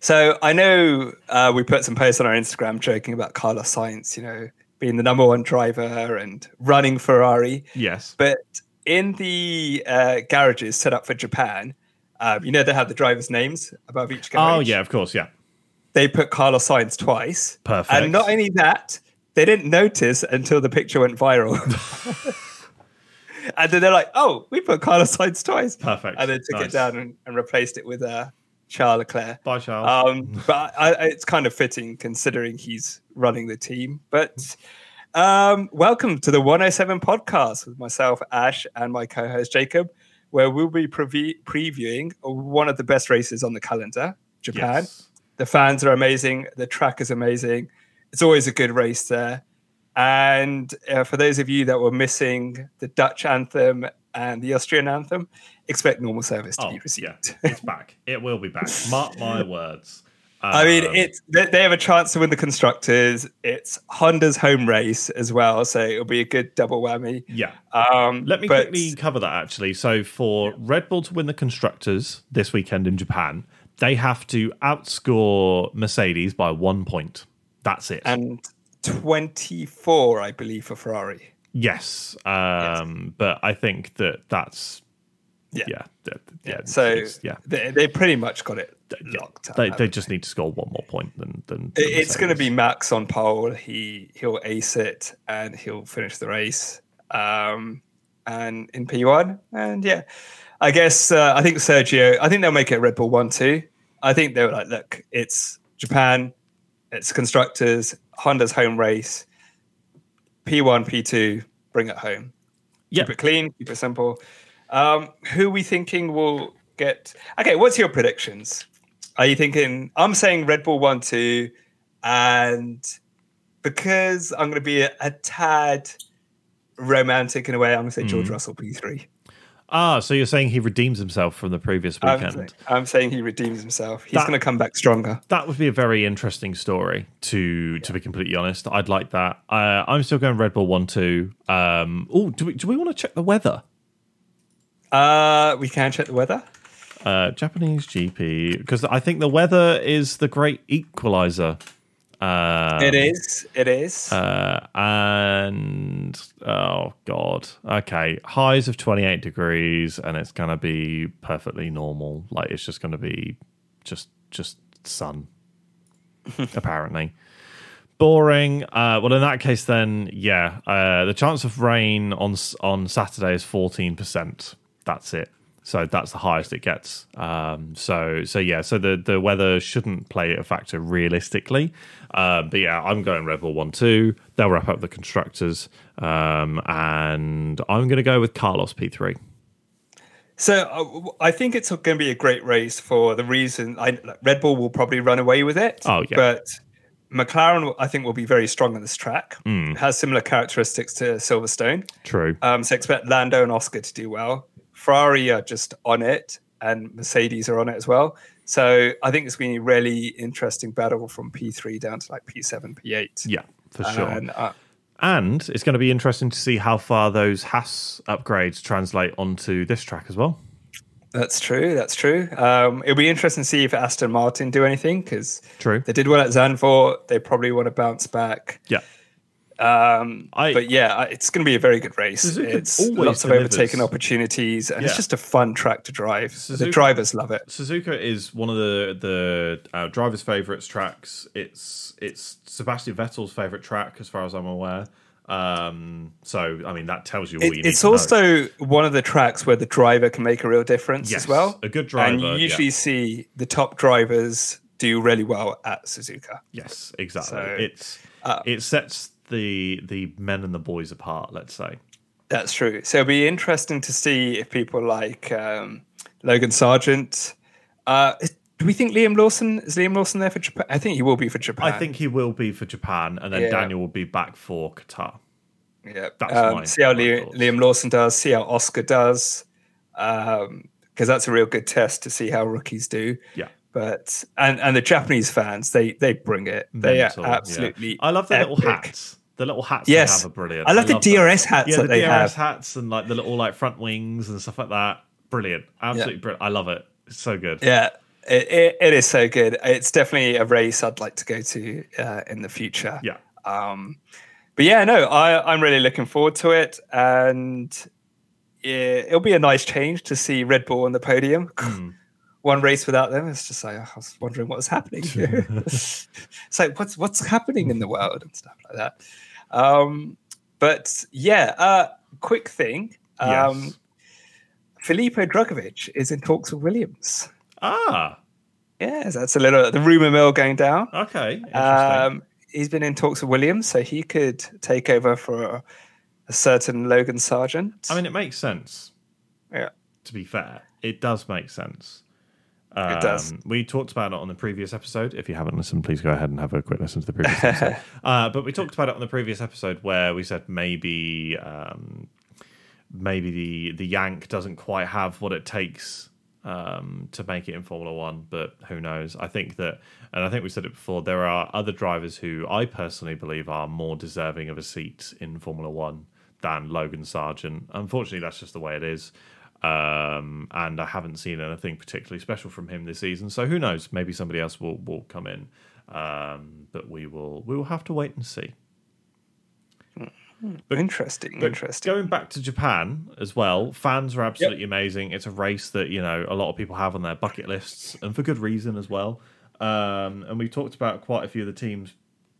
So I know uh, we put some posts on our Instagram joking about Carlos Sainz, you know, being the number one driver and running Ferrari. Yes. But in the uh, garages set up for Japan, uh, you know, they have the drivers' names above each garage. Oh yeah, of course, yeah. They put Carlos Sainz twice. Perfect. And not only that, they didn't notice until the picture went viral. and then they're like, "Oh, we put Carlos Sainz twice." Perfect. And then took Nice. it down and, and replaced it with uh, Charles Leclerc. Bye, Charles. Um, but I, I, it's kind of fitting considering he's running the team. But um, welcome to the 107 podcast with myself, Ash, and my co-host Jacob, where we'll be previ- previewing one of the best races on the calendar, Japan. Yes. The fans are amazing. The track is amazing. It's always a good race there. And uh, for those of you that were missing the Dutch anthem and the Austrian anthem, expect normal service to Oh, be yeah, received. it's back. It will be back. Mark my words. I mean, Um, it's they, have a chance to win the constructors. It's Honda's home race as well, so it'll be a good double whammy. yeah. Um, Let me but- quickly cover that actually. So for Red Bull to win the constructors this weekend in Japan, they have to outscore Mercedes by one point. That's it. and twenty four, I believe, for Ferrari. yes. Um, but I think that that's Yeah. yeah. yeah. So yeah. they, they pretty much got it locked up. They, haven't they just need to score one more point than than. It- It's going to be Max on pole. He he'll ace it and he'll finish the race. Um, and in P one, and yeah, I guess uh, I think Sergio. I think they'll make it Red Bull one two. I think they were like, look, it's Japan, it's constructors, Honda's home race. P one, P two, bring it home. Yeah. Keep it clean, keep it simple. Um, who are we thinking will get? Okay, what's your predictions? Are you thinking? I'm saying Red Bull one two, and because I'm going to be a, a tad romantic in a way, I'm going to say George Mm. Russell P three. Ah, so you're saying he redeems himself from the previous I'm, weekend? saying- I'm saying he redeems himself. He's going to come back stronger. That would be a very interesting story. To to be completely honest, I'd like that. Uh, I'm still going Red Bull one two. Um, oh, do we do we want to check the weather? Uh, we can check the weather. Uh, Japanese GP because I think the weather is the great equalizer. Um, it is. It is. Uh, and oh god, okay, highs of 28 degrees, and it's gonna be perfectly normal. Like it's just gonna be just just sun, apparently. Boring. Uh, well, in that case, then yeah, uh, the chance of rain on on Saturday is 14 percent. That's it. So that's the highest it gets. Um, so so yeah, so the the weather shouldn't play a factor realistically. Um, but yeah, I'm going Red Bull one two. They'll wrap up the constructors, um, and I'm going to go with Carlos P three. So uh, I think it's going to be a great race for the reason I, Red Bull will probably run away with it. Oh, yeah. But McLaren, I think, will be very strong on this track. It has similar characteristics to Silverstone. True. Um, so expect Lando and Oscar to do well. Ferrari are just on it, and Mercedes are on it as well. So I think it's going to be a really interesting battle from P3 down to like P7, P8. Yeah, for sure. And, uh, And it's going to be interesting to see how far those Haas upgrades translate onto this track as well. that's true. That's true. Um, it'll be interesting to see if Aston Martin do anything because True. they did well at Zandvoort. They probably want to bounce back. Yeah. Um, I- but yeah, it's going to be a very good race. Suzuka it's lots of delivers. overtaken opportunities, and Yeah. it's just a fun track to drive. The drivers love it. Suzuka is one of the the uh, drivers' favorites tracks. It's it's Sebastian Vettel's favorite track, as far as I'm aware. Um, so I mean that tells you all It- you need. it's to know. also one of the tracks where the driver can make a real difference Yes, as well. a good driver, and you yeah. usually see the top drivers do really well at Suzuka. yes, exactly. So, it's uh, it sets the the men and the boys apart. Let's say. That's true. So it'll be interesting to see if people like um, Logan Sargent. Uh, do we think Liam Lawson is Liam Lawson there for Japan? I think he will be for Japan. I think he will be for Japan, and then Yeah. Daniel will be back for Qatar. Yeah, That's um, my- see how Liam. Liam Lawson does. See how Oscar does, because that's a real good test to see how rookies do. Yeah. But and and the Japanese fans, they they bring it. They Mental, are yeah. absolutely. I love the little hats. The little hats Yes. they have are brilliant. I love the them. DRS hats yeah, that the they DRS have. hats and like the little like front wings and stuff like that. Brilliant, absolutely brilliant. I love it. It's so good. Yeah, it, it, it is so good. It's definitely a race I'd like to go to uh, in the future. Yeah. Um, but yeah, no, I, I'm really looking forward to it, and yeah, it'll be a nice change to see Red Bull on the podium. Mm. One race without them, it's just like I was wondering what was happening. it's like what's what's happening in the world and stuff like that. Um, but yeah, uh, quick thing. Um, Yes. Filippo Drugovich is in talks with Williams. Ah, Yes, that's a little the rumor mill going down. okay. Um, he's been in talks with Williams, so he could take over for a, a certain Logan Sargent. I mean, it makes sense. yeah, To be fair, it does make sense. Um, It does. We talked about it on the previous episode. If you haven't listened, please go ahead and have a quick listen to the previous episode. uh, but we talked about it on the previous episode where we said maybe um, maybe the the Yank doesn't quite have what it takes um, to make it in Formula One, but who knows? I think that, and I think we said it before. There are other drivers who I personally believe are more deserving of a seat in Formula One than Logan Sargent. Unfortunately, that's just the way it is. Um, and I haven't seen anything particularly special from him this season. So who knows? Maybe somebody else will will come in. Um, but we will we will have to wait and see. interesting, But interesting. Going back to Japan as well, fans are absolutely amazing. It's a race that you know a lot of people have on their bucket lists, and for good reason as well. Um, and we talked about quite a few of the teams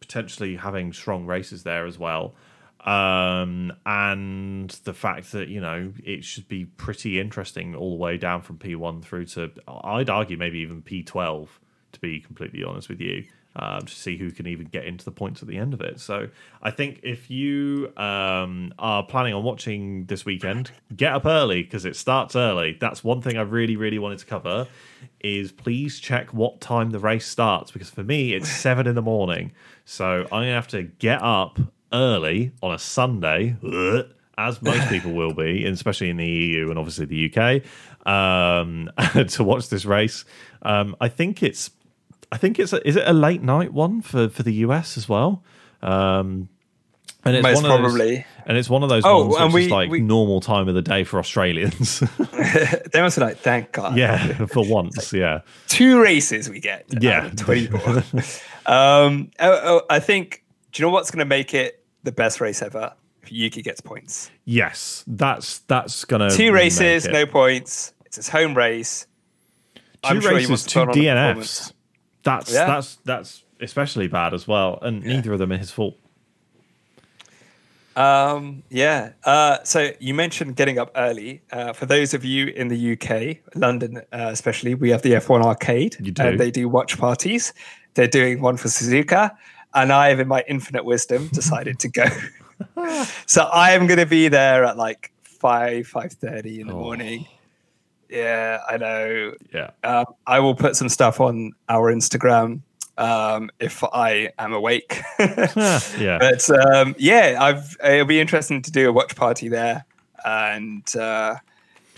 potentially having strong races there as well. Um, and the fact that you know it should be pretty interesting all the way down from P1 through to I'd argue maybe even P12 to be completely honest with you um, to see who can even get into the points at the end of it. So I think if you um, are planning on watching this weekend, get up early because it starts early. That's one thing I really, really wanted to cover. Is please check what time the race starts because for me it's seven in the morning. So I'm gonna have to get up early on a Sunday. As most people will be, especially in the EU and obviously the UK, um, to watch this race. Um, I think it's I think it's a, is it a late night one for for the US as well. Um, and it's Most one of those- probably. and it's one of those Oh, ones and which is we- like we- normal time of the day for Australians. they must be like, thank God. yeah, for once, yeah. Two races we get. Yeah. of 24. um, oh, oh, I think, do you know what's going to make it the best race ever? Yuki gets points. Yes, that's that's gonna Two races, no points. It's his home race. two I'm races, to two put on a performance. DNFs. That's Yeah. that's that's especially bad as well, and neither of them are his fault. Um, yeah. Uh, so you mentioned getting up early. Uh, for those of you in the UK, London uh, especially, we have the F1 arcade. You do. And they do watch parties. They're doing one for Suzuka. And I have, in my infinite wisdom, decided to go. so I am going to be there at like 5, 5.30 in the Oh. morning. Yeah, I know. Yeah, Um, I will put some stuff on our Instagram um, if I am awake. yeah. But um, yeah, I've it'll be interesting to do a watch party there, and uh,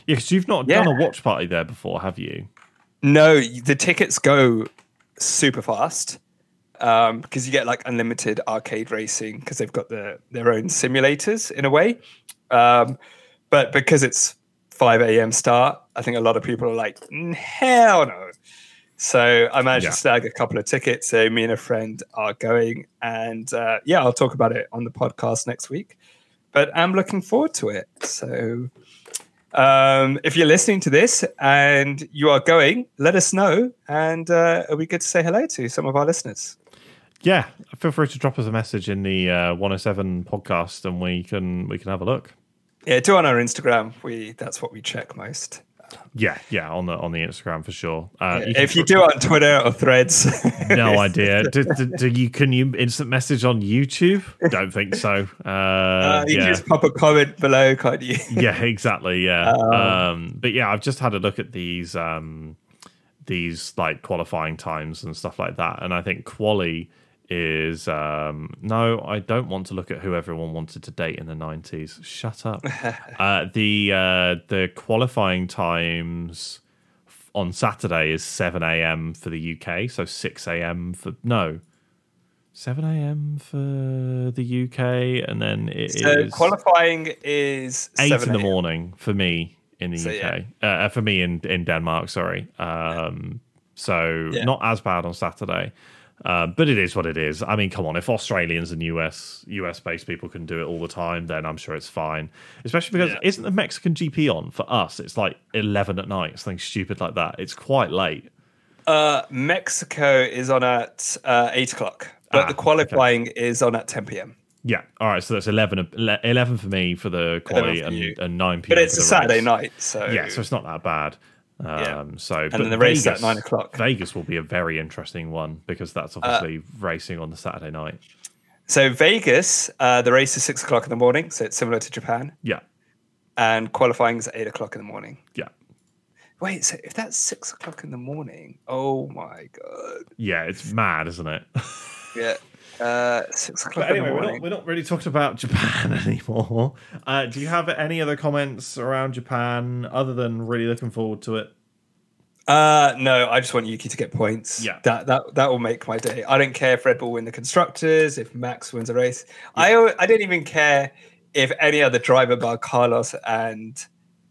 Yeah, because you've not Yeah. done a watch party there before, have you? no, the tickets go super fast um, because you get like unlimited arcade racing because they've got the their own simulators in a way. Um, but because it's five a.m. start, I think a lot of people are like, "Mm, hell no. So I managed Yeah. to snag a couple of tickets. So me and a friend are going, and uh, yeah, I'll talk about it on the podcast next week. But I'm looking forward to it. So um, if you're listening to this and you are going, let us know, and uh, it'll be good to say hello to some of our listeners. Yeah, feel free to drop us a message in the uh, 107 podcast, and we can we can have a look. Yeah, do on our Instagram. We that's what we check most. Yeah, yeah, on the on the Instagram for sure. Uh, can if you do it on Twitter or Threads, no idea. do, do, do you can you instant message on YouTube? Don't think so. Uh, Uh, you yeah. can just pop a comment below, can't you? yeah, exactly. Yeah. Um, but yeah, I've just had a look at these um, these like qualifying times and stuff like that, and I think quali is um, no. I don't want to look at who everyone wanted to date in the nineties. Shut up. uh, the uh, the qualifying times on Saturday is seven a.m. for the UK, so six a.m. for no. 7 a.m. for the UK, and then it is So qualifying is eight 7 in the morning for me in the So, UK. Uh, for me in in Denmark, sorry. Um, so Yeah. not as bad on Saturday. Uh, but it is what it is. I mean, come on, if Australians and US US based people can do it all the time, then I'm sure it's fine. Especially because Yeah. isn't the Mexican GP on for us? It's like eleven at night, something stupid like that. It's quite late. Uh, Mexico is on at uh, eight o'clock, but Ah, the qualifying is on at ten p.m. Yeah. All right. So that's 11, 11 for me for the quality for and, and 9 p.m. But it's a Saturday race. night, so Yeah. So it's not that bad. Um, Yeah. So, and then the race is at nine o'clock. Vegas will be a very interesting one because that's obviously racing on the Saturday night. So Vegas, uh, the race is six o'clock in the morning, so it's similar to Japan, Yeah. and qualifying is at eight o'clock in the morning. Yeah. Wait, so if that's six o'clock in the morning, oh my god, Yeah. It's mad, isn't it? yeah, uh, six o'clock But in anyway, the we're not, we're not really talking about Japan anymore. Uh, do you have any other comments around Japan other than really looking forward to it? Uh, no, I just want Yuki to get points. Yeah. that that that will make my day. I don't care if Red Bull win the constructors, if Max wins a race. I I don't even care if any other driver bar Carlos and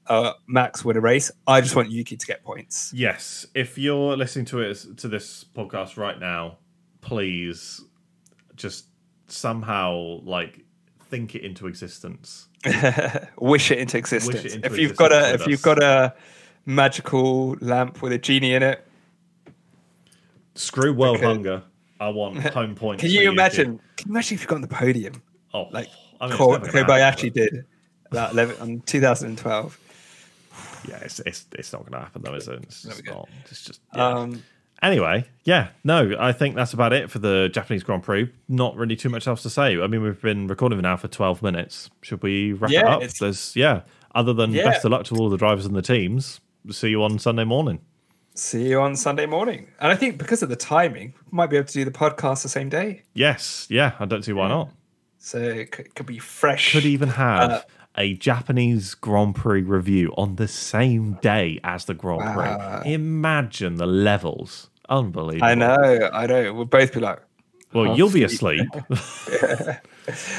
uh, Max win a race. I just want Yuki to get points. Yes, if you're listening to it to this podcast right now, please just somehow like think it into existence. Wish it into existence. It into if you've got a if with you've got a magical lamp with a genie in it, Screw world Okay. hunger. I want home points. can you imagine? Can you imagine if you got on the podium Oh, like I mean, it's Ko- never happen, Kobayashi did that 11, on 2012? Yeah, it's, it's it's not going to happen though, is it? It's just not. It's just. Yeah. Um, Anyway, yeah, no, I think that's about it for the Japanese Grand Prix. Not really too much else to say. I mean, we've been recording now for 12 minutes. Should we wrap it Yeah, up? it's- There's, yeah, other than Yeah. best of luck to all the drivers and the teams. See you on Sunday morning. see you on Sunday morning. And I think because of the timing, we might be able to do the podcast the same day. Yes, yeah, I don't see why not. So it could, could be fresh. Could even have Uh, a Japanese Grand Prix review on the same day as the Grand Wow. Prix. Imagine the levels. Unbelievable. I know, I know. We'll both be like, Well, you'll be asleep. asleep.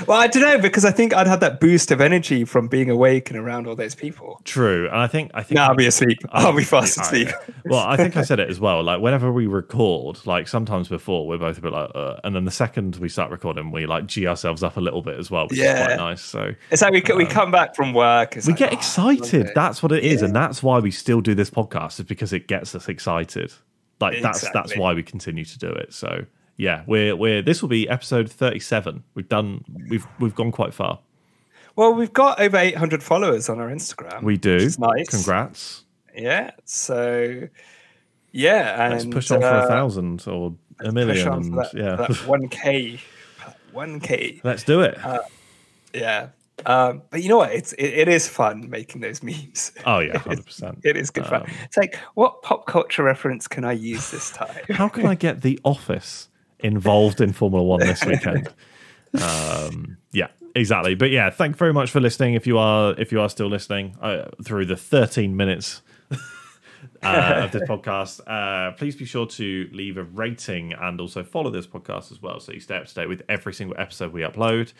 well, I don't know because I think I'd have that boost of energy from being awake and around all those people. True, and I think I think No, I'll be asleep. I'll be fast asleep. yeah. Well, I think I said it as well. Like whenever we record, like sometimes before, we're both a bit like, uh, and then the second we start recording, we like g ourselves up a little bit as well, which is quite nice. So It's like we, co- we come back from work. We like, get "Oh, excited. That's what it is, and that's why we still do this podcast. Is because it gets us excited. Like that's that's why we continue to do it. So yeah, we're we're this will be episode thirty seven. We've done we've we've gone quite far. Well, we've got over 800 followers on our Instagram. We do. nice. Congrats. Yeah. So, yeah. And, Let's push on for uh, a thousand or a million. on And, for that, yeah, 1K. 1K. let's do it. Yeah. Um, but you know what? It's it, it is fun making those memes. oh yeah, hundred percent. It is good fun. Um, It's like, what pop culture reference can I use this time? How can I get The Office involved in Formula One this weekend? um, yeah, exactly. But yeah, thank you very much for listening. If you are if you are still listening uh, through the 13 minutes uh, of this podcast, uh, please be sure to leave a rating and also follow this podcast as well, so you stay up to date with every single episode we upload.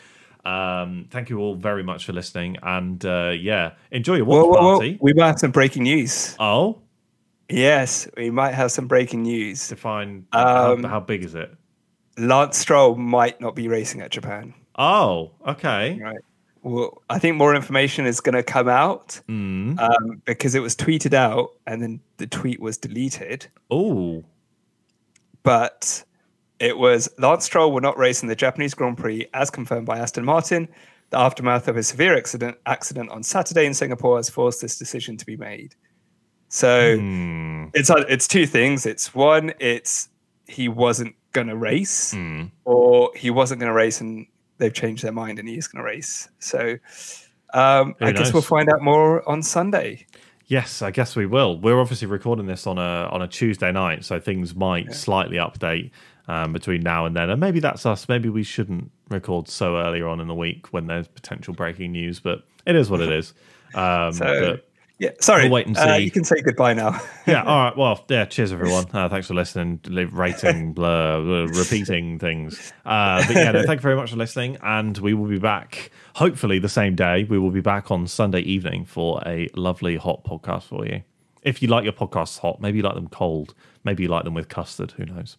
Um, thank you all very much for listening, and uh, yeah, enjoy your watch Whoa, whoa, whoa. party. We might have some breaking news. Oh, Yes, we might have some breaking news. define Um, how, how big is it? Lance Stroll might not be racing at Japan. Oh, okay. Right. Well, I think more information is going to come out Mm. um, because it was tweeted out and then the tweet was deleted. Oh, But it was Lance Stroll will not race in the Japanese Grand Prix as confirmed by Aston Martin. The aftermath of a severe accident accident on Saturday in Singapore has forced this decision to be made. So Hmm. it's it's two things. It's one, it's he wasn't going to race, Hmm. or he wasn't going to race and they've changed their mind and he is going to race. So um, I guess we'll find out more on Sunday. Yes, I guess we will. We're obviously recording this on a on a Tuesday night, so things might slightly update um, between now and then. And maybe that's us. Maybe we shouldn't record so earlier on in the week when there's potential breaking news, but it is what it is. Um, So but yeah, sorry. We'll wait and Uh, see. you can say goodbye now. yeah, all right. Well, yeah. Cheers, everyone. Uh, thanks for listening, rating, blah, blah, repeating things. Uh, but yeah, no, thank you very much for listening, and we will be back. Hopefully, the same day. We will be back on Sunday evening for a lovely hot podcast for you. if you like your podcasts hot, maybe you like them cold. Maybe you like them with custard. Who knows?